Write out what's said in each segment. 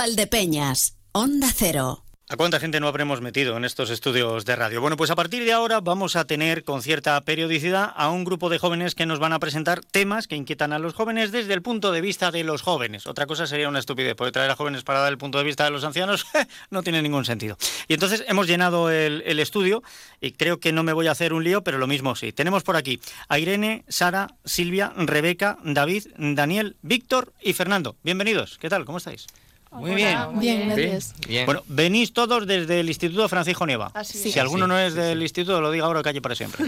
Valdepeñas, Onda Cero. ¿A cuánta gente no habremos metido en estos estudios de radio? Bueno, pues a partir de ahora vamos a tener con cierta periodicidad a un grupo de jóvenes que nos van a presentar temas que inquietan a los jóvenes desde el punto de vista de los jóvenes. Otra cosa sería una estupidez, porque traer a jóvenes para dar el punto de vista de los ancianos no tiene ningún sentido. Y entonces hemos llenado el, el, estudio y creo que no me voy a hacer un lío, pero lo mismo sí. Tenemos por aquí a Irene, Sara, Silvia, Rebeca, David, Daniel, Víctor y Fernando. Bienvenidos. ¿Qué tal? ¿Cómo estáis? Muy bien. Bien, gracias. Bien. Bueno, venís todos desde el Instituto Francisco Nieva. Así si es. alguno Sí, no es sí, del sí. instituto, lo diga ahora calle para siempre.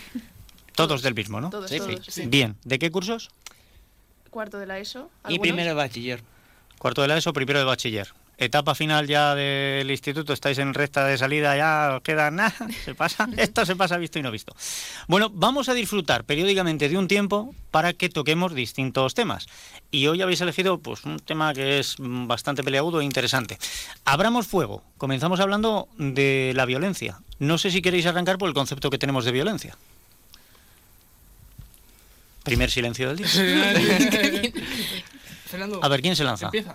todos del mismo, ¿no? Todos, Sí, todos. sí. sí. Bien. ¿De qué cursos? Cuarto de la ESO. Y primero de bachiller. Cuarto de la ESO, primero de bachiller. Etapa final ya del instituto, estáis en recta de salida, ya os queda nada, se pasa, esto se pasa visto y no visto. Bueno, vamos a disfrutar periódicamente de un tiempo para que toquemos distintos temas. Y hoy habéis elegido pues un tema que es bastante peleagudo e interesante. Abramos fuego. Comenzamos hablando de la violencia. No sé si queréis arrancar por el concepto que tenemos de violencia. Primer silencio del día. Fernando, A ver, ¿quién se lanza? empieza.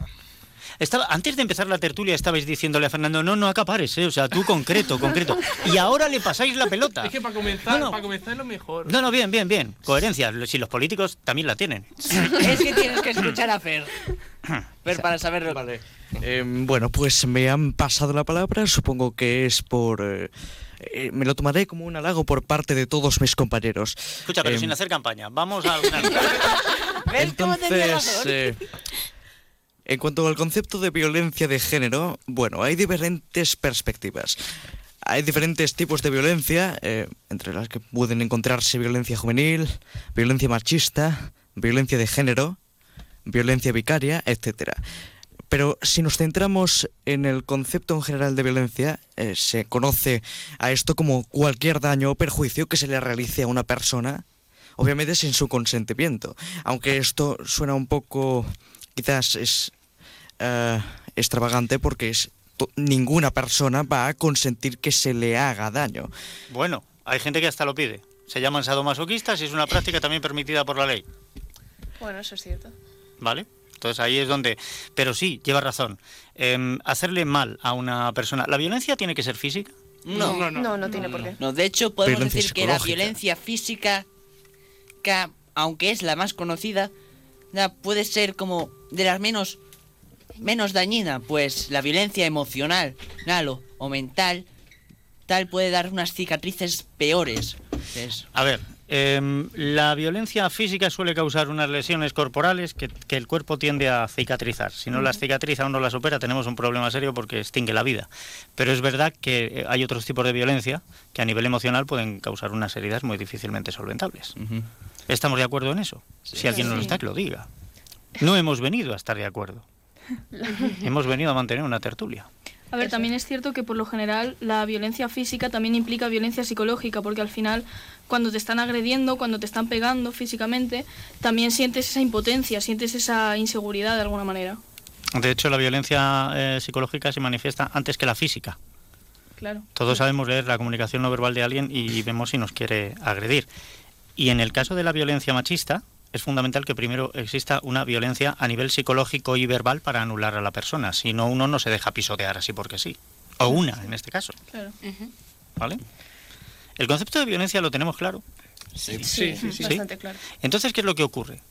Estaba, antes de empezar la tertulia estabais diciéndole a Fernando, no, no acapares, ¿eh? o sea, tú concreto, concreto. Y ahora le pasáis la pelota. Es que para comenzar, No, no. para comenzar es lo mejor. No, no, bien, bien, bien. Coherencia, si los políticos también la tienen. es que tienes que escuchar a Fer. Fer para saberlo. Vale. Eh, bueno, pues me han pasado la palabra, supongo que es por... eh, eh, me lo tomaré como un halago por parte de todos mis compañeros. Escucha, pero Em, sin hacer campaña. Vamos a... ¿Ves cómo Entonces, razón? eh, en cuanto al concepto de violencia de género, bueno, hay diferentes perspectivas. Hay diferentes tipos de violencia, eh, entre las que pueden encontrarse violencia juvenil, violencia machista, violencia de género, violencia vicaria, etcétera. Pero si nos centramos en el concepto en general de violencia, eh, se conoce a esto como cualquier daño o perjuicio que se le realice a una persona, obviamente sin su consentimiento. Aunque esto suena un poco, quizás es eh, extravagante porque es, ninguna persona va a consentir que se le haga daño. Bueno, hay gente que hasta lo pide. Se llaman sadomasoquistas y es una práctica también permitida por la ley. Bueno, eso es cierto. ¿Vale? Entonces ahí es donde... Pero sí, lleva razón. Em, hacerle mal a una persona... ¿La violencia tiene que ser física? No, No, no, no, tiene por qué. De hecho, podemos Violencia decir que la violencia física, que, aunque es la más conocida, puede ser como de las menos menos dañina, pues la violencia emocional, nalo, o mental, tal puede dar unas cicatrices peores. Es- A ver, em, la violencia física suele causar unas lesiones corporales que, que el cuerpo tiende a cicatrizar. Si no las cicatriza o no las opera, tenemos un problema serio porque extingue la vida. Pero es verdad que eh, hay otros tipos de violencia que a nivel emocional pueden causar unas heridas muy difícilmente solventables. ¿Estamos de acuerdo en eso? Si alguien no lo está, que lo diga. No hemos venido a estar de acuerdo. hemos venido a mantener una tertulia. A ver, Eso también es cierto que por lo general la violencia física también implica violencia psicológica, porque al final cuando te están agrediendo, cuando te están pegando físicamente, también sientes esa impotencia, sientes esa inseguridad de alguna manera. De hecho, la violencia eh, psicológica se manifiesta antes que la física. Claro. Todos sabemos leer la comunicación no verbal de alguien y vemos si nos quiere agredir. Y en el caso de la violencia machista, es fundamental que primero exista una violencia a nivel psicológico y verbal para anular a la persona. Si no, uno no se deja pisotear así porque sí. O una, en este caso. Claro. ¿Vale? El concepto de violencia lo tenemos claro. Sí, sí, sí. Sí. Bastante claro. Entonces, ¿qué es lo que ocurre?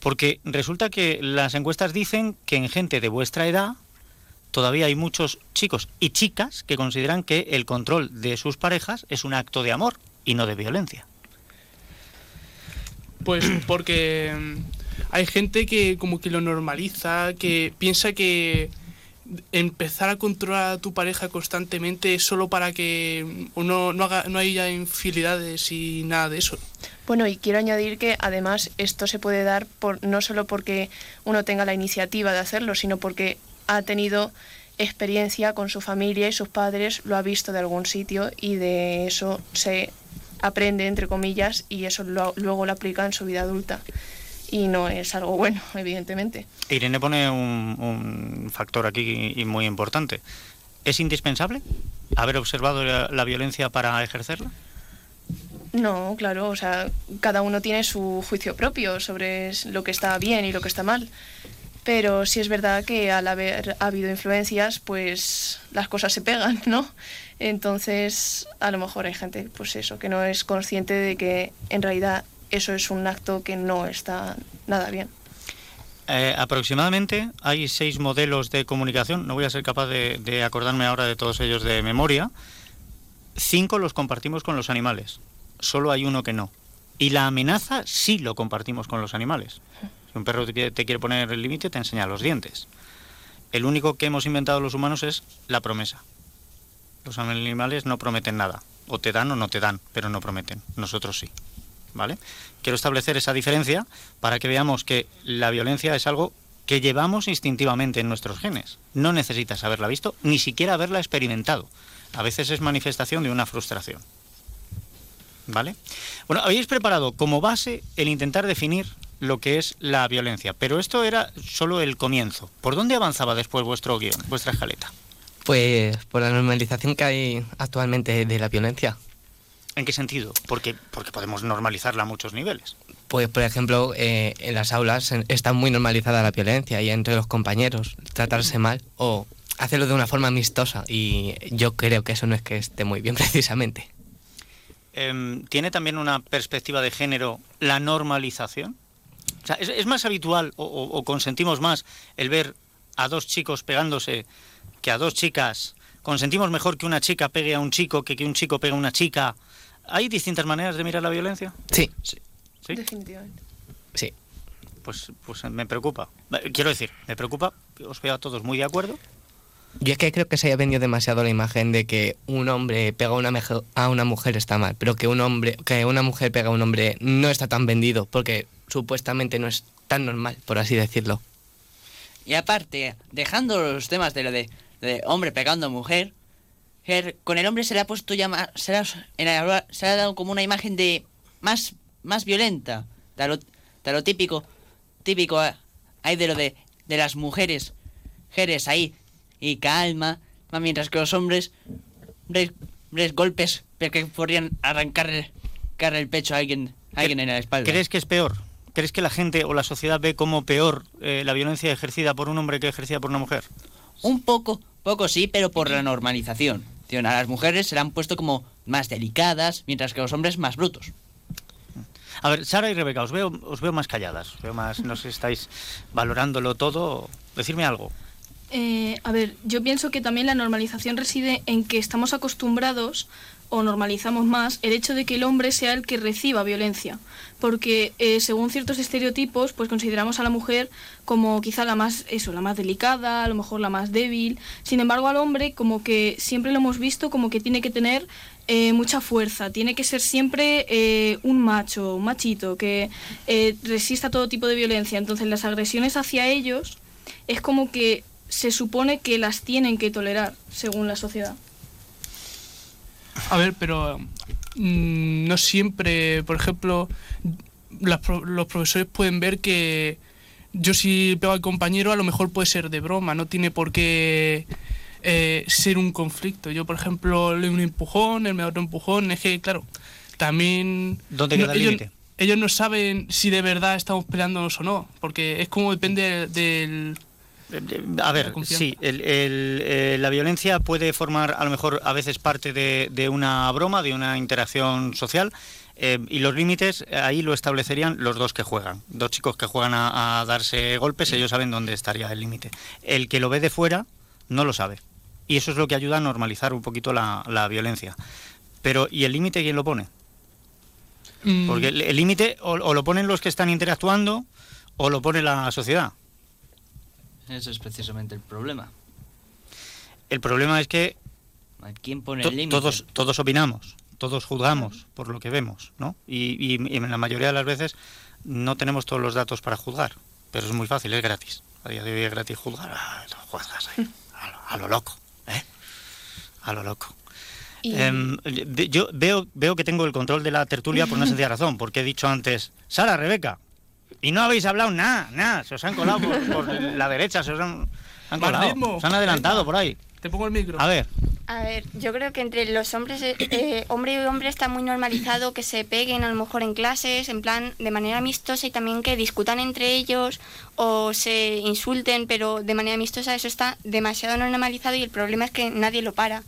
Porque resulta que las encuestas dicen que en gente de vuestra edad todavía hay muchos chicos y chicas que consideran que el control de sus parejas es un acto de amor y no de violencia. Pues porque mm, hay gente que como que lo normaliza, que piensa que empezar a controlar a tu pareja constantemente es solo para que uno no haga no haya infidelidades y nada de eso. Bueno, y quiero añadir que además esto se puede dar por, no solo porque uno tenga la iniciativa de hacerlo, sino porque ha tenido experiencia con su familia y sus padres, lo ha visto de algún sitio y de eso se aprende, entre comillas, y eso lo- luego lo aplica en su vida adulta. Y no es algo bueno, evidentemente. Irene pone un, un factor aquí y muy importante. ¿Es indispensable haber observado la, la violencia para ejercerla? No, claro, o sea, cada uno tiene su juicio propio sobre lo que está bien y lo que está mal. Pero sí es verdad que al haber habido influencias, pues las cosas se pegan, ¿no? Entonces, a lo mejor hay gente, pues eso, que no es consciente de que en realidad eso es un acto que no está nada bien. Eh, aproximadamente hay seis modelos de comunicación, no voy a ser capaz de, de acordarme ahora de todos ellos de memoria. Cinco los compartimos con los animales, solo hay uno que no. Y la amenaza sí lo compartimos con los animales. Si un perro te quiere, poner el límite, te enseña los dientes. El único que hemos inventado los humanos es la promesa. Los animales no prometen nada. O te dan o no te dan, pero no prometen. Nosotros sí. ¿Vale? Quiero establecer esa diferencia para que veamos que la violencia es algo que llevamos instintivamente en nuestros genes. No necesitas haberla visto, ni siquiera haberla experimentado. A veces es manifestación de una frustración. ¿Vale? Bueno, habéis preparado como base el intentar definir lo que es la violencia, pero esto era solo el comienzo. ¿Por dónde avanzaba después vuestro guion, vuestra escaleta? Pues por la normalización que hay actualmente de la violencia. ¿En qué sentido? Porque, porque podemos normalizarla a muchos niveles. Pues, por ejemplo, eh, en las aulas está muy normalizada la violencia y entre los compañeros, tratarse mal o hacerlo de una forma amistosa. Y yo creo que eso no es que esté muy bien precisamente. Em, ¿Tiene también una perspectiva de género la normalización? O sea, ¿es, es más habitual o, o- o consentimos más el ver a dos chicos pegándose que a dos chicas? ¿Consentimos mejor que una chica pegue a un chico que que un chico pegue a una chica? ¿Hay distintas maneras de mirar la violencia? Sí, ¿Sí? Definitivamente. sí. Pues, pues me preocupa. Eh, Quiero decir, me preocupa, os veo a todos muy de acuerdo. Yo es que creo que se haya vendido demasiado la imagen de que un hombre pega a una, meje- a una mujer está mal, pero que un hombre, que una mujer pega a un hombre no está tan vendido, porque supuestamente no es tan normal, por así decirlo. Y aparte, dejando los temas de lo de, de hombre pegando a mujer, con el hombre se le ha puesto ya más, se le ha, se le ha dado como una imagen de más, más violenta, de lo, de lo típico, típico hay de lo de, de las mujeres, mujeres ahí, y calma, mientras que los hombres, hombres, hombres golpes, porque podrían arrancarle, arrancarle el pecho a alguien, a alguien en la espalda. ¿Crees que es peor? ¿Crees que la gente o la sociedad ve como peor eh, la violencia ejercida por un hombre que ejercida por una mujer? Un poco, poco sí, pero por la normalización. A las mujeres se le han puesto como más delicadas, mientras que a los hombres más brutos. A ver, Sara y Rebeca, os veo, os veo más calladas, os veo más, no sé si estáis valorándolo todo. Decirme algo. Eh, a ver, yo pienso que también la normalización reside en que estamos acostumbrados o normalizamos más el hecho de que el hombre sea el que reciba violencia, porque eh, según ciertos estereotipos, pues consideramos a la mujer como quizá la más eso, la más delicada, a lo mejor la más débil. Sin embargo, al hombre como que siempre lo hemos visto como que tiene que tener eh, mucha fuerza, tiene que ser siempre eh, un macho, un machito que resista todo tipo de violencia. Entonces, las agresiones hacia ellos es como que se supone que las tienen que tolerar según la sociedad. A ver, pero mm, no siempre, por ejemplo, las pro- los profesores pueden ver que yo si pego al compañero a lo mejor puede ser de broma, no tiene por qué eh, ser un conflicto. Yo, por ejemplo, le doy un empujón, él me da otro empujón, es que, claro, también... ¿Dónde no- queda el ellos, límite? ellos no saben si de verdad estamos peleándonos o no, porque es como depende del... A ver, sí, el- el, eh, la violencia puede formar a lo mejor a veces parte de, de una broma, de una interacción social. eh, y los límites eh, ahí lo establecerían los dos que juegan. Dos chicos que juegan a, a darse golpes, ellos saben dónde estaría el límite. El que lo ve de fuera no lo sabe. Y eso es lo que ayuda a normalizar un poquito la, la violencia. Pero, ¿y el límite quién lo pone? mm, Porque el el límite o, o lo ponen los que están interactuando o lo pone la sociedad. Ese es precisamente el problema. El problema es que ¿A quién pone To- el límite? todos, todos opinamos, todos juzgamos por lo que vemos, ¿no? Y, y- y en la mayoría de las veces no tenemos todos los datos para juzgar, pero es muy fácil, es gratis. A día de hoy es gratis juzgar, ah, juzgas ahí, a lo, a lo loco, ¿eh? A lo loco. Y- Em, yo veo, veo que tengo el control de la tertulia por una sencilla razón, porque he dicho antes, Sara, Rebeca, y no habéis hablado nada, nada, se os han colado por, por la derecha, se os han, han colado, ritmo, se han adelantado por ahí. Te pongo el micro. A ver, A ver, yo creo que entre los hombres, eh, eh, hombre y hombre está muy normalizado que se peguen a lo mejor en clases, en plan de manera amistosa y también que discutan entre ellos o se insulten, pero de manera amistosa eso está demasiado normalizado y el problema es que nadie lo para.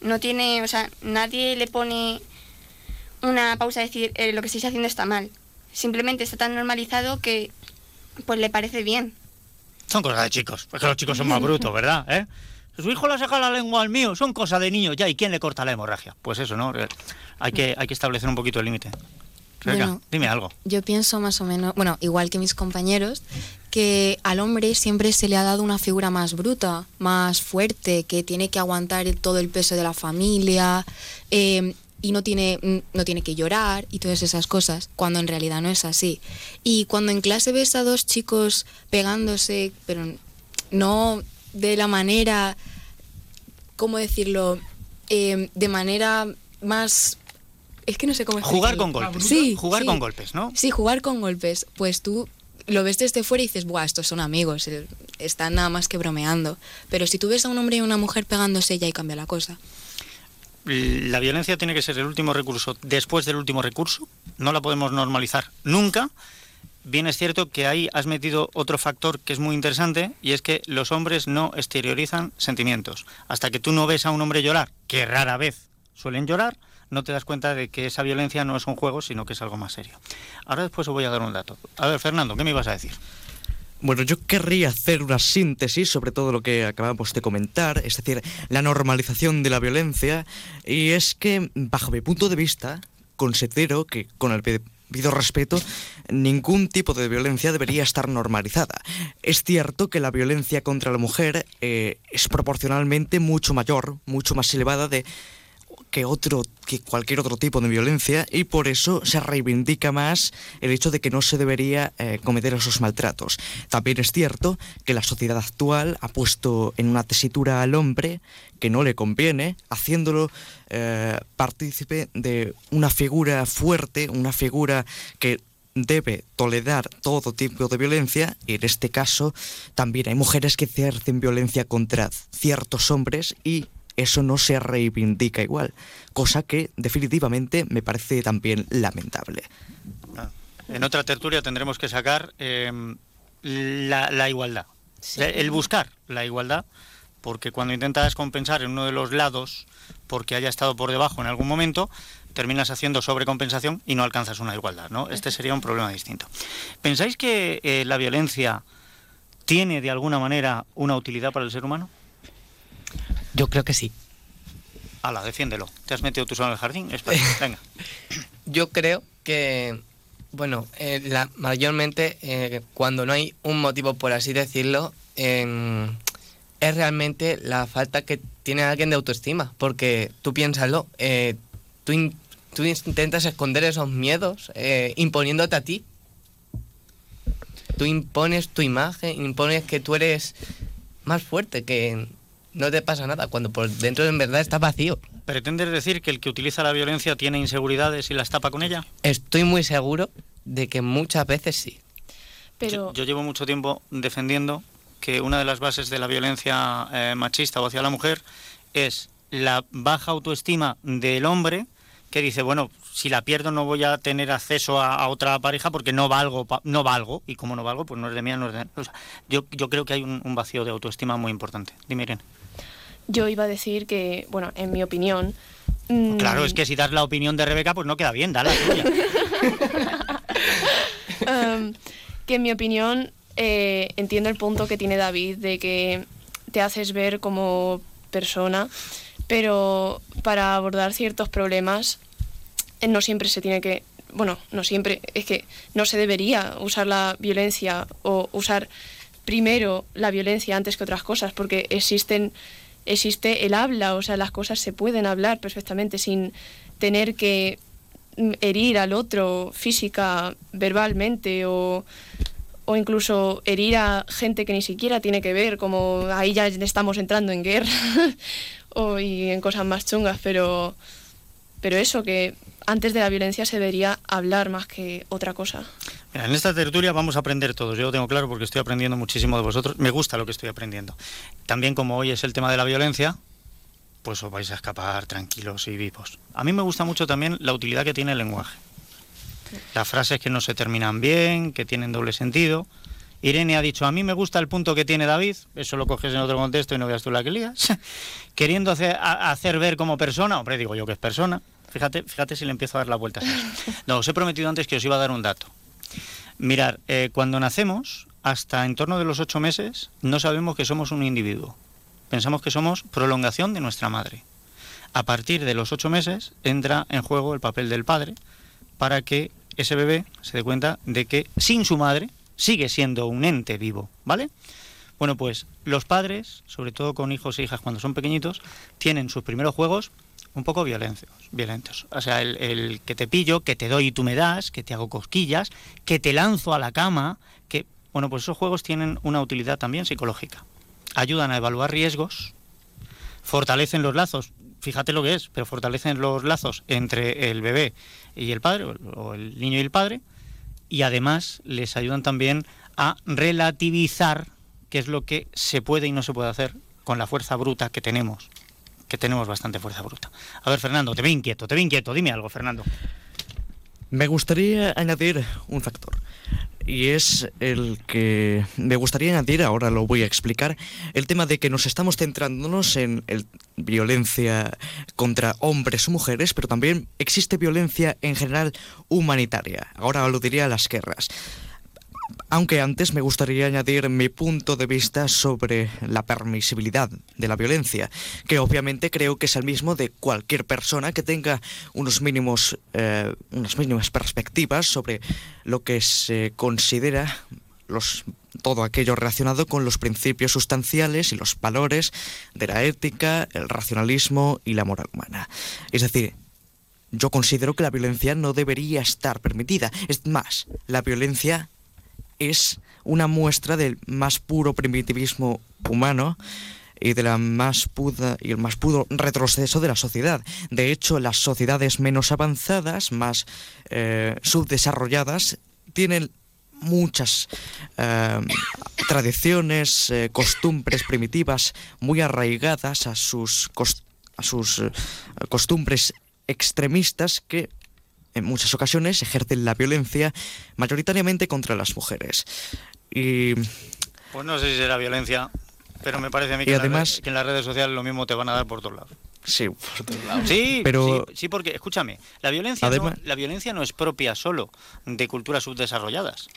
No tiene, o sea, nadie le pone una pausa a decir eh, lo que estáis haciendo está mal. Simplemente está tan normalizado que pues le parece bien. Son cosas de chicos, porque los chicos son más brutos, ¿verdad? ¿Eh? Su hijo le ha sacado la lengua al mío, son cosas de niños ya, ¿y quién le corta la hemorragia? Pues eso, ¿no? Hay que, hay que establecer un poquito el límite. Bueno, dime algo. Yo pienso más o menos, bueno, igual que mis compañeros, que al hombre siempre se le ha dado una figura más bruta, más fuerte, que tiene que aguantar el- todo el peso de la familia eh, y no tiene, mm, no tiene que llorar y todas esas cosas, cuando en realidad no es así. Y cuando en clase ves a dos chicos pegándose, pero no de la manera, ¿cómo decirlo? Eh, de manera más... Es que no sé cómo Jugar explicarlo. con golpes. Sí, Jugar sí. con golpes, ¿no? Sí, jugar con golpes. Pues tú lo ves desde fuera y dices, buah, estos son amigos, eh, están nada más que bromeando. Pero si tú ves a un hombre y una mujer pegándose, ya ahí cambia la cosa. La violencia tiene que ser el último recurso. Después del último recurso, no la podemos normalizar nunca. Bien es cierto que ahí has metido otro factor que es muy interesante y es que los hombres no exteriorizan sentimientos. Hasta que tú no ves a un hombre llorar, que rara vez suelen llorar, no te das cuenta de que esa violencia no es un juego, sino que es algo más serio. Ahora después os voy a dar un dato. A ver, Fernando, ¿qué me ibas a decir? Bueno, yo querría hacer una síntesis sobre todo lo que acabamos de comentar, es decir, la normalización de la violencia, y es que, bajo mi punto de vista, considero que, con el debido respeto, ningún tipo de violencia debería estar normalizada. Es cierto que la violencia contra la mujer eh, es proporcionalmente mucho mayor, mucho más elevada de que otro que cualquier otro tipo de violencia y por eso se reivindica más el hecho de que no se debería eh, cometer esos maltratos. También es cierto que la sociedad actual ha puesto en una tesitura al hombre que no le conviene, haciéndolo eh, partícipe de una figura fuerte, una figura que debe tolerar todo tipo de violencia y en este caso también hay mujeres que ejercen violencia contra ciertos hombres y eso no se reivindica igual, cosa que definitivamente me parece también lamentable. En otra tertulia tendremos que sacar eh, la, la igualdad. El buscar la igualdad, porque cuando intentas compensar en uno de los lados, porque haya estado por debajo en algún momento, terminas haciendo sobrecompensación y no alcanzas una igualdad, ¿no? Este sería un problema distinto. ¿Pensáis que eh, la violencia tiene de alguna manera una utilidad para el ser humano? Yo creo que sí. Ala, defiéndelo. ¿Te has metido tú solo en el jardín? Espera, venga. Yo creo que, bueno, eh, la- mayormente eh, cuando no hay un motivo, por así decirlo, em, es realmente la falta que tiene alguien de autoestima. Porque tú piénsalo, eh, tú, in- tú intentas esconder esos miedos eh, imponiéndote a ti. Tú impones tu imagen, impones que tú eres más fuerte, que no te pasa nada, cuando por dentro en verdad está vacío. ¿Pretendes decir que el que utiliza la violencia tiene inseguridades y las tapa con ella? Estoy muy seguro de que muchas veces sí. Pero Yo, yo llevo mucho tiempo defendiendo que una de las bases de la violencia eh, machista o hacia la mujer es la baja autoestima del hombre que dice, bueno, si la pierdo no voy a tener acceso a, a otra pareja porque no valgo, pa- no valgo, y como no valgo, pues no es de mía, no es de... o sea, yo, yo creo que hay un, un vacío de autoestima muy importante. Dime, Irene. Yo iba a decir que, bueno, en mi opinión... mm, Claro, es que si das la opinión de Rebeca, pues no queda bien, da la tuya. Em, que en mi opinión eh, entiendo el punto que tiene David de que te haces ver como persona, pero para abordar ciertos problemas eh, no siempre se tiene que, bueno, no siempre, es que no se debería usar la violencia o usar primero la violencia antes que otras cosas, porque existen existe el habla, o sea, las cosas se pueden hablar perfectamente sin tener que herir al otro física, verbalmente o, o incluso herir a gente que ni siquiera tiene que ver, como ahí ya estamos entrando en guerra o, y en cosas más chungas, pero, pero eso, que antes de la violencia se debería hablar más que otra cosa. En esta tertulia vamos a aprender todos, yo lo tengo claro porque estoy aprendiendo muchísimo de vosotros, me gusta lo que estoy aprendiendo. También como hoy es el tema de la violencia, pues os vais a escapar tranquilos y vivos. A mí me gusta mucho también la utilidad que tiene el lenguaje. Las frases que no se terminan bien, que tienen doble sentido. Irene ha dicho, a mí me gusta el punto que tiene David, eso lo coges en otro contexto y no veas tú la que lías, queriendo hacer, a- hacer ver como persona, hombre, digo yo que es persona, fíjate, fíjate si le empiezo a dar la vuelta. No, os he prometido antes que os iba a dar un dato. Mirar, eh, cuando nacemos, hasta en torno de los ocho meses, no sabemos que somos un individuo. Pensamos que somos prolongación de nuestra madre. A partir de los ocho meses entra en juego el papel del padre para que ese bebé se dé cuenta de que sin su madre sigue siendo un ente vivo, ¿vale? Bueno, pues los padres, sobre todo con hijos e hijas cuando son pequeñitos, tienen sus primeros juegos un poco violentos, violentos. O sea, el, el que te pillo, que te doy y tú me das, que te hago cosquillas, que te lanzo a la cama, que... Bueno, pues esos juegos tienen una utilidad también psicológica. Ayudan a evaluar riesgos, fortalecen los lazos, fíjate lo que es, pero fortalecen los lazos entre el bebé y el padre, o el- o el niño y el padre, y además les ayudan también a relativizar qué es lo que se puede y no se puede hacer con la fuerza bruta que tenemos, que tenemos bastante fuerza bruta. A ver, Fernando, te veo inquieto, te veo inquieto, dime algo, Fernando. Me gustaría añadir un factor. Y es el que me gustaría añadir, ahora lo voy a explicar, el tema de que nos estamos centrándonos en el- violencia contra hombres o mujeres, pero también existe violencia en general humanitaria. Ahora aludiría a las guerras. Aunque antes me gustaría añadir mi punto de vista sobre la permisibilidad de la violencia, que obviamente creo que es el mismo de cualquier persona que tenga unos mínimos, eh, unas mínimas perspectivas sobre lo que se considera los, todo aquello relacionado con los principios sustanciales y los valores de la ética, el racionalismo y la moral humana. Es decir, yo considero que la violencia no debería estar permitida. Es más, la violencia es una muestra del más puro primitivismo humano y de la más puda y el más puro retroceso de la sociedad. De hecho, las sociedades menos avanzadas, más eh, subdesarrolladas, tienen muchas eh, tradiciones, eh, costumbres primitivas muy arraigadas a sus, a sus costumbres extremistas que en muchas ocasiones ejercen la violencia mayoritariamente contra las mujeres. Y Pues no sé si será violencia, pero me parece a mí que, además- re- que en las redes sociales lo mismo te van a dar por todos lados. sí, por otro lado. Sí, Pero- sí, sí, porque escúchame, la violencia, Además- no, la violencia no es propia solo de culturas subdesarrolladas.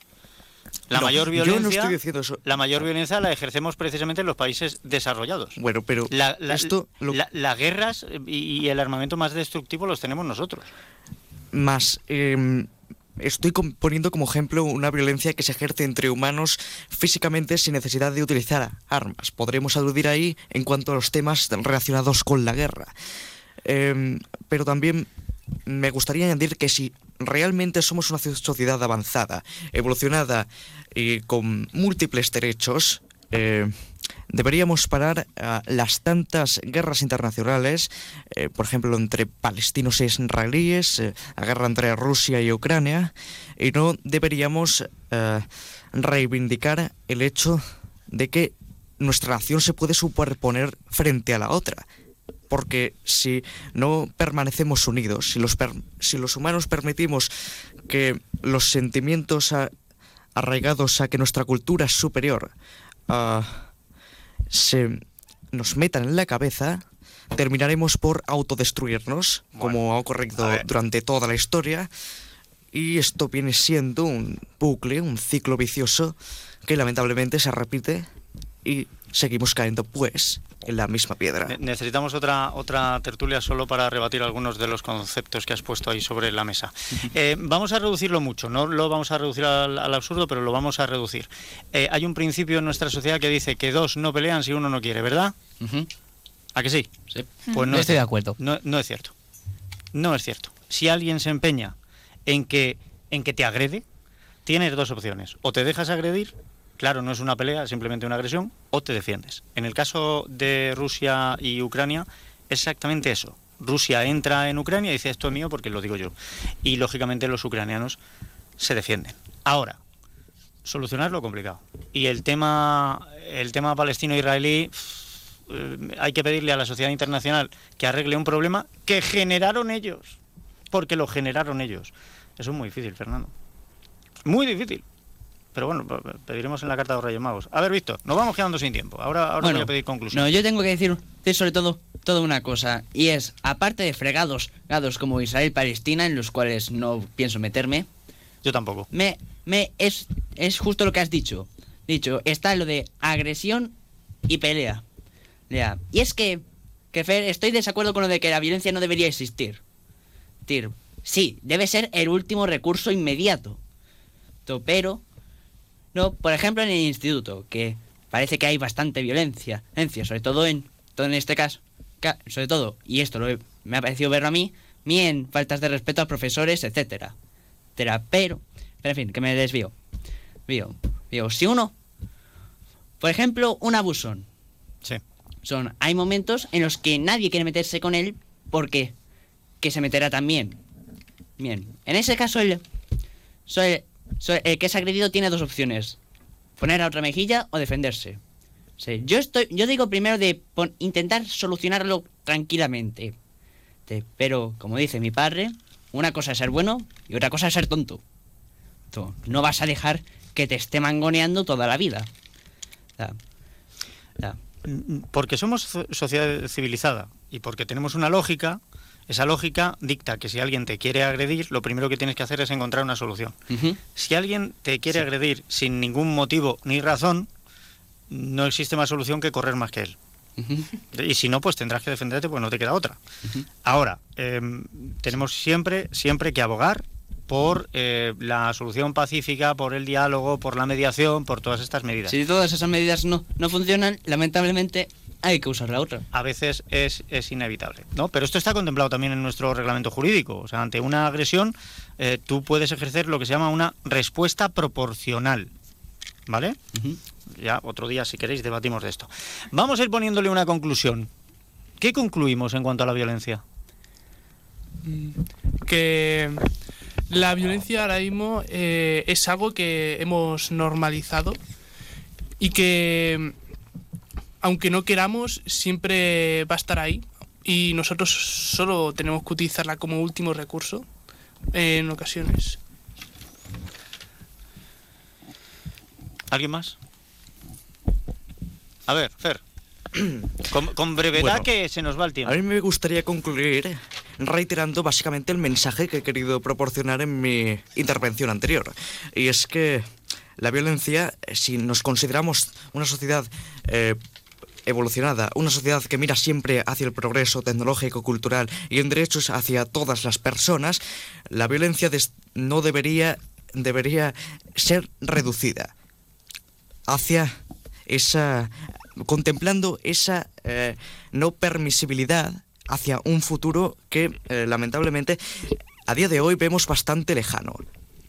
La No, mayor yo no violencia, estoy diciendo eso. la mayor violencia la ejercemos precisamente en los países desarrollados. Bueno, pero La- la- esto lo- la- las guerras y, y el armamento más destructivo los tenemos nosotros. Más eh, estoy poniendo como ejemplo una violencia que se ejerce entre humanos físicamente sin necesidad de utilizar armas. Podremos aludir ahí en cuanto a los temas relacionados con la guerra. Eh, pero también me gustaría añadir que si realmente somos una sociedad avanzada, evolucionada y con múltiples derechos, eh, deberíamos parar ah, las tantas guerras internacionales, eh, por ejemplo, entre palestinos e israelíes, eh, la guerra entre Rusia y Ucrania, y no deberíamos eh, reivindicar el hecho de que nuestra nación se puede superponer frente a la otra. Porque si no permanecemos unidos, si los, humanos permitimos que los sentimientos arraigados a que nuestra cultura es superior ah, se nos metan en la cabeza, terminaremos por autodestruirnos, como ha ocurrido durante toda la historia. Y esto viene siendo un bucle, un ciclo vicioso que lamentablemente se repite y seguimos cayendo pues en la misma piedra. Ne- Necesitamos otra, otra tertulia solo para rebatir algunos de los conceptos que has puesto ahí sobre la mesa. Eh, vamos a reducirlo mucho, no lo vamos a reducir al, al absurdo, pero lo vamos a reducir. Eh, hay un principio en nuestra sociedad que dice que dos no pelean si uno no quiere, ¿verdad? ¿A que sí? Sí. Pues no Estoy es de acuerdo. No, no es cierto. No es cierto. Si alguien se empeña en que, en que te agrede, tienes dos opciones. O te dejas agredir, claro, no es una pelea, es simplemente una agresión, o te defiendes. En el caso de Rusia y Ucrania, exactamente eso. Rusia entra en Ucrania y dice esto es mío porque lo digo yo. Y lógicamente los ucranianos se defienden. Ahora, solucionar lo complicado. Y el tema, el tema palestino-israelí, eh, hay que pedirle a la sociedad internacional que arregle un problema que generaron ellos, porque lo generaron ellos. Eso es muy difícil, Fernando. Muy difícil. Pero bueno, pe- pe- pediremos en la carta de los Reyes Magos. A ver, Víctor, nos vamos quedando sin tiempo. Ahora, ahora Bueno, voy a pedir conclusión. No, yo tengo que decir, sobre todo toda una cosa, y es, aparte de fregados gados como Israel-Palestina, en los cuales no pienso meterme, Yo tampoco. me, me es, es justo lo que has dicho. Dicho, está lo de agresión y pelea. Ya. Y es que, que Fer, estoy de desacuerdo con lo de que la violencia no debería existir. Decir, sí, debe ser el último recurso inmediato. To- Pero, no, por ejemplo en el instituto, que parece que hay bastante violencia, violencia, sobre todo en, todo en este caso, ca- sobre todo, y esto lo he- me ha parecido verlo a mí, bien faltas de respeto a profesores, etcétera. etcétera. Pero, pero en fin, que me desvío. Vío, vío, si uno, por ejemplo, un abusón, Sí. son, hay momentos en los que nadie quiere meterse con él porque que se meterá también. Bien, en ese caso el, soy- el que es agredido tiene dos opciones, poner a otra mejilla o defenderse. Sí, yo estoy, yo digo primero de intentar solucionarlo tranquilamente. Te- pero, como dice mi padre, una cosa es ser bueno y otra cosa es ser tonto. Tú no vas a dejar que te esté mangoneando toda la vida. Porque somos so- sociedad civilizada y porque tenemos una lógica, esa lógica dicta que si alguien te quiere agredir, lo primero que tienes que hacer es encontrar una solución. Si alguien te quiere agredir sin ningún motivo ni razón, no existe más solución que correr más que él. Y si no, pues tendrás que defenderte, pues no te queda otra. Ahora, em, tenemos siempre, siempre que abogar por eh, la solución pacífica, por el diálogo, por la mediación, por todas estas medidas. Si todas esas medidas no, no funcionan, lamentablemente hay que usar la otra. a veces es, es inevitable, ¿no? Pero esto está contemplado también en nuestro reglamento jurídico. O sea, ante una agresión, eh, tú puedes ejercer lo que se llama una respuesta proporcional, ¿vale? Ya otro día, si queréis, debatimos de esto. Vamos a ir poniéndole una conclusión. ¿Qué concluimos en cuanto a la violencia? que la violencia ahora mismo eh, es algo que hemos normalizado y que aunque no queramos siempre va a estar ahí y nosotros solo tenemos que utilizarla como último recurso en ocasiones. ¿Alguien más? A ver, Fer. Con, con brevedad Bueno, que se nos va el tiempo. A mí me gustaría concluir reiterando básicamente el mensaje que he querido proporcionar en mi intervención anterior. Y es que la violencia, eh, si nos consideramos una sociedad eh, evolucionada, una sociedad que mira siempre hacia el progreso tecnológico, cultural y en derechos hacia todas las personas, la violencia no debería, debería ser reducida hacia esa contemplando esa eh, no permisibilidad hacia un futuro que eh, lamentablemente a día de hoy vemos bastante lejano.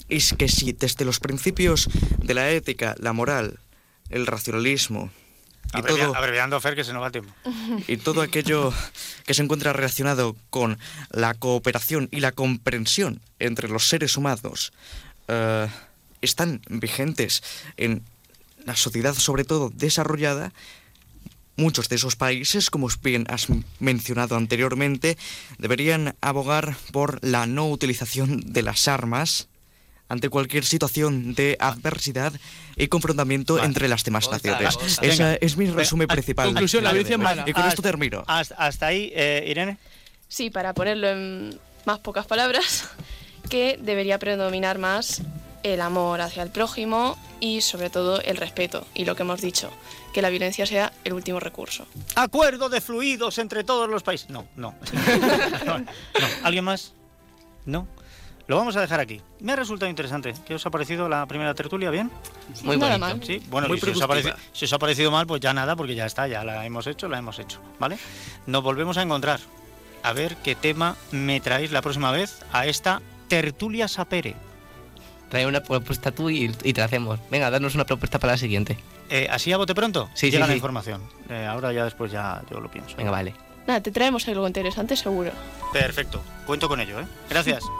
Es que si desde los principios de la ética, la moral, el racionalismo y Abrevia- todo, abreviando, Fer, que se nos va el tiempo. y todo aquello que se encuentra relacionado con la cooperación y la comprensión entre los seres humanos eh, están vigentes en la sociedad, sobre todo desarrollada, muchos de esos países, como bien has mencionado anteriormente, deberían abogar por la no utilización de las armas ante cualquier situación de adversidad y confrontamiento entre las demás naciones. Esa Venga. es mi resumen principal. conclusión, la de- violencia es mala. Y con esto Hasta- termino. Hasta, hasta ahí, eh, Irene. Sí, para ponerlo en más pocas palabras, que debería predominar más el amor hacia el prójimo y sobre todo el respeto. Y lo que hemos dicho, que la violencia sea el último recurso. Acuerdo de fluidos entre todos los países. No, no. no, no. ¿Alguien más? No. Lo vamos a dejar aquí. Me ha resultado interesante. ¿Qué os ha parecido la primera tertulia? ¿Bien? Muy Nada bonito. mal. Sí. Bueno, Muy y si os, ha parecido, si os ha parecido mal, pues ya nada, porque ya está, ya la hemos hecho, la hemos hecho. ¿Vale? Nos volvemos a encontrar. A ver qué tema me traéis la próxima vez a esta tertulia sapere. Trae una propuesta tú y, y te la hacemos. Venga, danos una propuesta para la siguiente. Eh, ¿Así a bote pronto? Sí, sí, Llega la sí. información. Eh, ahora ya después ya yo lo pienso. Venga, vale. Nada, te traemos algo interesante seguro. Perfecto. Cuento con ello, ¿eh? Gracias.